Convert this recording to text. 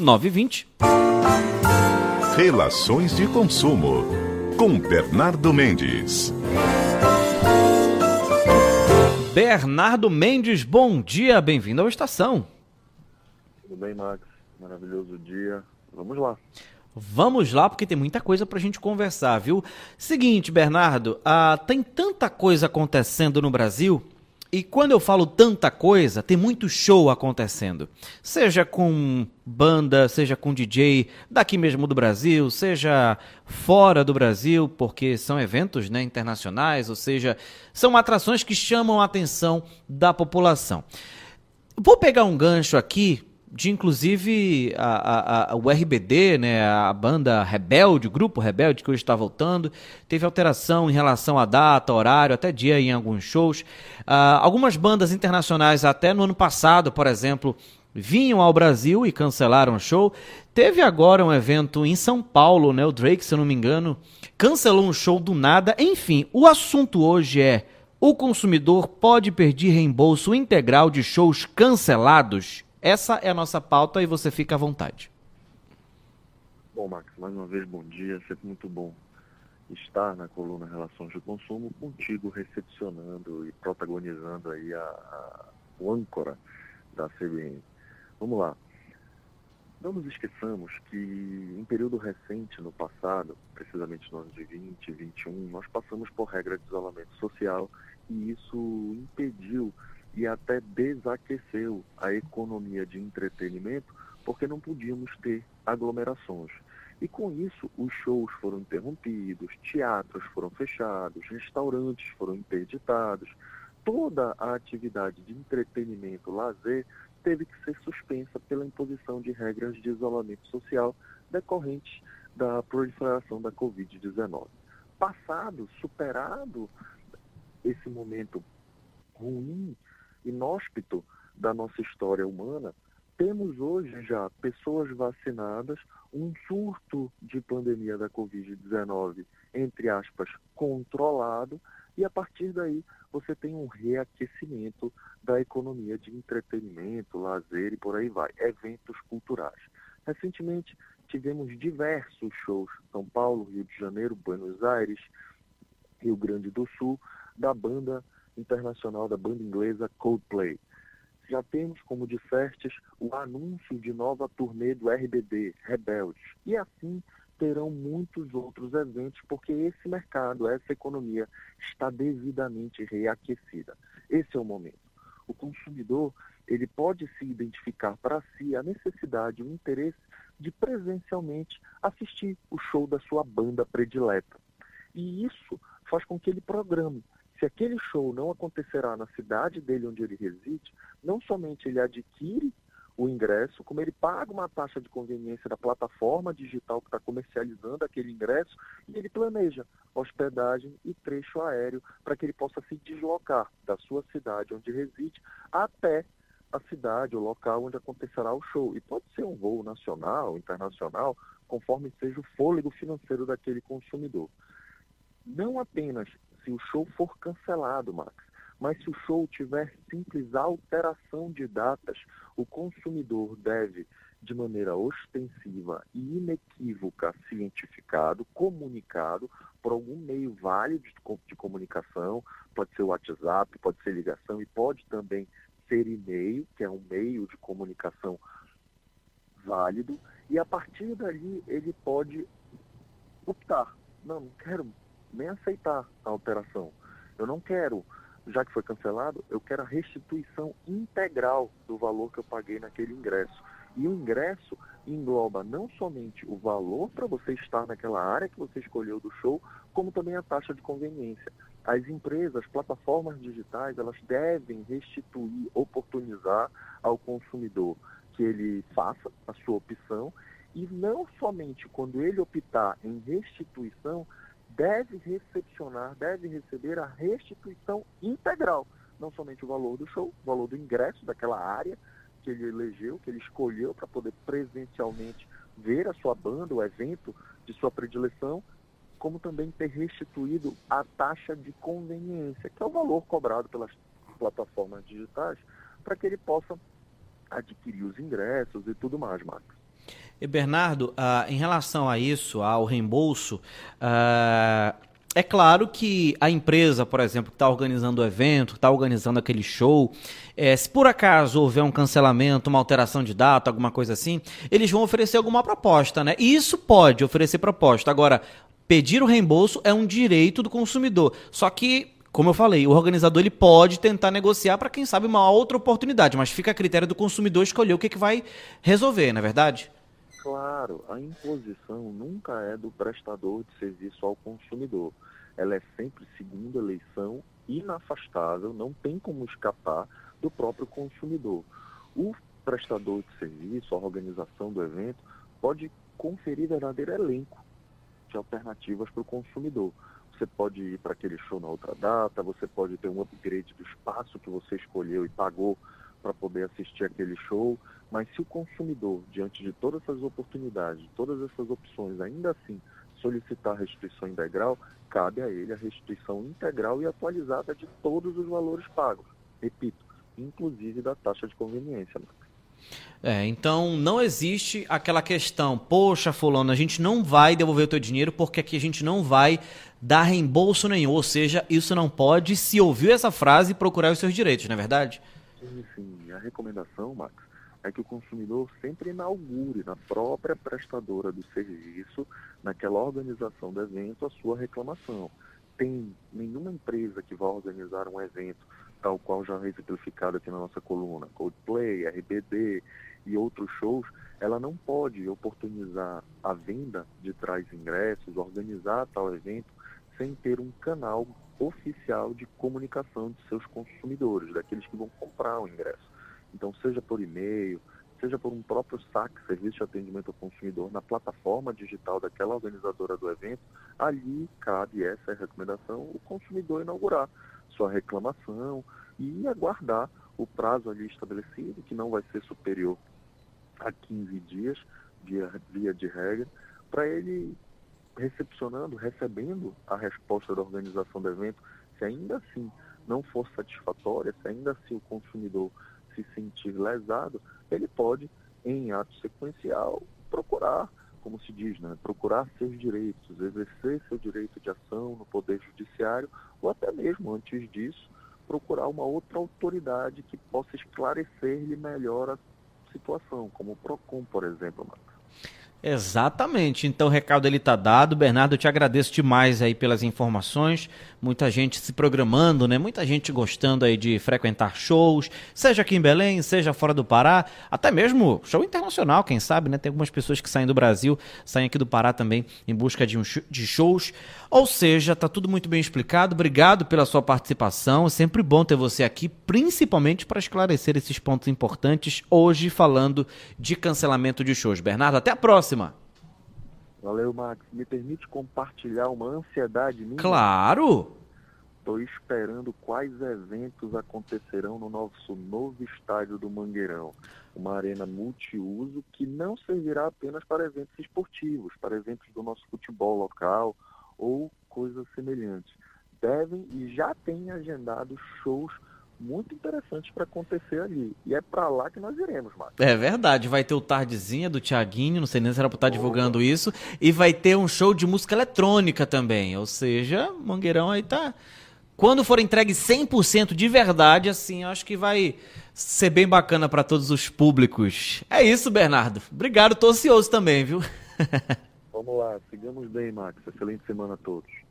920. Relações de consumo com Bernardo Mendes. Bernardo Mendes, bom dia, bem-vindo ao Estação. Tudo bem, Max? Maravilhoso dia. Vamos lá. Vamos lá, porque tem muita coisa pra gente conversar, viu? Seguinte, Bernardo, ah, tem tanta coisa acontecendo no Brasil. E quando eu falo tanta coisa, tem muito show acontecendo. Seja com banda, seja com DJ daqui mesmo do Brasil, seja fora do Brasil, porque são eventos né, internacionais, ou seja, são atrações que chamam a atenção da população. Vou pegar um gancho aqui de inclusive a, a, a, o RBD, né, a banda Rebelde, o grupo Rebelde que hoje está voltando, teve alteração em relação à data, horário, até dia em alguns shows. Uh, algumas bandas internacionais, até no ano passado, por exemplo, vinham ao Brasil e cancelaram o show. Teve agora um evento em São Paulo, né, o Drake, se eu não me engano, cancelou um show do nada. Enfim, o assunto hoje é o consumidor pode perder reembolso integral de shows cancelados? Essa é a nossa pauta e você fica à vontade. Bom, Max, mais uma vez bom dia. Sempre muito bom estar na coluna Relações de Consumo contigo, recepcionando e protagonizando aí a, a, o âncora da CBN. Vamos lá. Não nos esqueçamos que em período recente, no passado, precisamente no ano de 20 e 21, nós passamos por regra de isolamento social e isso impediu e até desaqueceu a economia de entretenimento porque não podíamos ter aglomerações. E com isso, os shows foram interrompidos, teatros foram fechados, restaurantes foram interditados, toda a atividade de entretenimento, lazer, teve que ser suspensa pela imposição de regras de isolamento social decorrentes da proliferação da Covid-19. Passado, superado esse momento ruim, inóspito da nossa história humana, temos hoje já pessoas vacinadas, um surto de pandemia da Covid-19, entre aspas, controlado, e a partir daí você tem um reaquecimento da economia de entretenimento, lazer e por aí vai, eventos culturais. Recentemente tivemos diversos shows, São Paulo, Rio de Janeiro, Buenos Aires, Rio Grande do Sul, da banda internacional da banda inglesa Coldplay. Já temos, como dissestes, o anúncio de nova turnê do RBD, Rebeldes. E assim terão muitos outros eventos, porque esse mercado, essa economia está devidamente reaquecida. Esse é o momento. O consumidor ele pode se identificar para si a necessidade, o interesse de presencialmente assistir o show da sua banda predileta. E isso faz com que ele programe se aquele show não acontecerá na cidade dele onde ele reside, não somente ele adquire o ingresso, como ele paga uma taxa de conveniência da plataforma digital que está comercializando aquele ingresso e ele planeja hospedagem e trecho aéreo para que ele possa se deslocar da sua cidade onde reside até a cidade, o local onde acontecerá o show. E pode ser um voo nacional, internacional, conforme seja o fôlego financeiro daquele consumidor. Não apenas se o show for cancelado, Max. Mas se o show tiver simples alteração de datas, o consumidor deve, de maneira ostensiva e inequívoca, cientificado, comunicado por algum meio válido de comunicação, pode ser WhatsApp, pode ser ligação e pode também ser e-mail, que é um meio de comunicação válido, e a partir dali ele pode optar. Não, não quero nem aceitar a alteração. Eu não quero, já que foi cancelado, eu quero a restituição integral do valor que eu paguei naquele ingresso. E o ingresso engloba não somente o valor para você estar naquela área que você escolheu do show, como também a taxa de conveniência. As empresas, as plataformas digitais, elas devem restituir, oportunizar ao consumidor que ele faça a sua opção e não somente quando ele optar em restituição, deve recepcionar, deve receber a restituição integral, não somente o valor do show, o valor do ingresso daquela área que ele elegeu, que ele escolheu para poder presencialmente ver a sua banda, o evento de sua predileção, como também ter restituído a taxa de conveniência, que é o valor cobrado pelas plataformas digitais, para que ele possa adquirir os ingressos e tudo mais, Marcos. E Bernardo, uh, em relação a isso, ao reembolso, uh, é claro que a empresa, por exemplo, que está organizando o evento, está organizando aquele show, é, se por acaso houver um cancelamento, uma alteração de data, alguma coisa assim, eles vão oferecer alguma proposta, né? E isso pode oferecer proposta. Agora, pedir o reembolso é um direito do consumidor. Só que como eu falei, o organizador ele pode tentar negociar para quem sabe uma outra oportunidade, mas fica a critério do consumidor escolher o que, que vai resolver, não é verdade? Claro, a imposição nunca é do prestador de serviço ao consumidor. Ela é sempre, segundo a eleição, inafastável, não tem como escapar do próprio consumidor. O prestador de serviço, a organização do evento, pode conferir verdadeiro elenco de alternativas para o consumidor. Você pode ir para aquele show na outra data, você pode ter um upgrade do espaço que você escolheu e pagou para poder assistir aquele show, mas se o consumidor, diante de todas essas oportunidades, todas essas opções, ainda assim solicitar restrição integral, cabe a ele a restrição integral e atualizada de todos os valores pagos. Repito, inclusive da taxa de conveniência. Marcos. É, então não existe aquela questão, poxa, fulano, a gente não vai devolver o teu dinheiro porque aqui a gente não vai dar reembolso nenhum. Ou seja, isso não pode, se ouviu essa frase, procurar os seus direitos, não é verdade? Sim, sim. A recomendação, Max, é que o consumidor sempre inaugure na própria prestadora do serviço, naquela organização do evento, a sua reclamação. Tem nenhuma empresa que vá organizar um evento tal qual já exemplificado aqui na nossa coluna, Coldplay, RBD e outros shows, ela não pode oportunizar a venda de trás ingressos, organizar tal evento sem ter um canal oficial de comunicação de seus consumidores, daqueles que vão comprar o ingresso. Então, seja por e-mail, seja por um próprio SAC, Serviço de Atendimento ao Consumidor, na plataforma digital daquela organizadora do evento, ali cabe essa recomendação, o consumidor inaugurar sua reclamação e aguardar o prazo ali estabelecido, que não vai ser superior a 15 dias, via, via de regra, para ele recepcionando, recebendo a resposta da organização do evento, se ainda assim não for satisfatória, se ainda assim o consumidor se sentir lesado, ele pode, em ato sequencial, procurar, como se diz, né, procurar seus direitos, exercer seu direito de ação no Poder Judiciário, ou até mesmo, antes disso, procurar uma outra autoridade que possa esclarecer-lhe melhor a situação, como o PROCON, por exemplo, Marcos. Exatamente. Então o recado ele está dado. Bernardo, eu te agradeço demais aí pelas informações. Muita gente se programando, né? Muita gente gostando aí de frequentar shows, seja aqui em Belém, seja fora do Pará, até mesmo show internacional, quem sabe, né? Tem algumas pessoas que saem do Brasil, saem aqui do Pará também em busca de, um, de shows. Ou seja, tá tudo muito bem explicado. Obrigado pela sua participação. É sempre bom ter você aqui, principalmente para esclarecer esses pontos importantes hoje falando de cancelamento de shows. Bernardo, até a próxima próxima. Valeu, Max. Me permite compartilhar uma ansiedade minha? Claro! Estou esperando quais eventos acontecerão no nosso novo estádio do Mangueirão. Uma arena multiuso que não servirá apenas para eventos esportivos, para eventos do nosso futebol local ou coisas semelhantes. Devem e já têm agendado shows muito interessantes para acontecer ali. E é para lá que nós iremos, Marcos. É verdade. Vai ter o Tardezinha do Tiaguinho, não sei nem se era para estar divulgando isso. E vai ter um show de música eletrônica também. Ou seja, Mangueirão aí tá. Quando for entregue 100% de verdade, assim, acho que vai ser bem bacana para todos os públicos. É isso, Bernardo. Obrigado, tô ansioso também, viu? Vamos lá, sigamos bem, Max. Excelente semana a todos.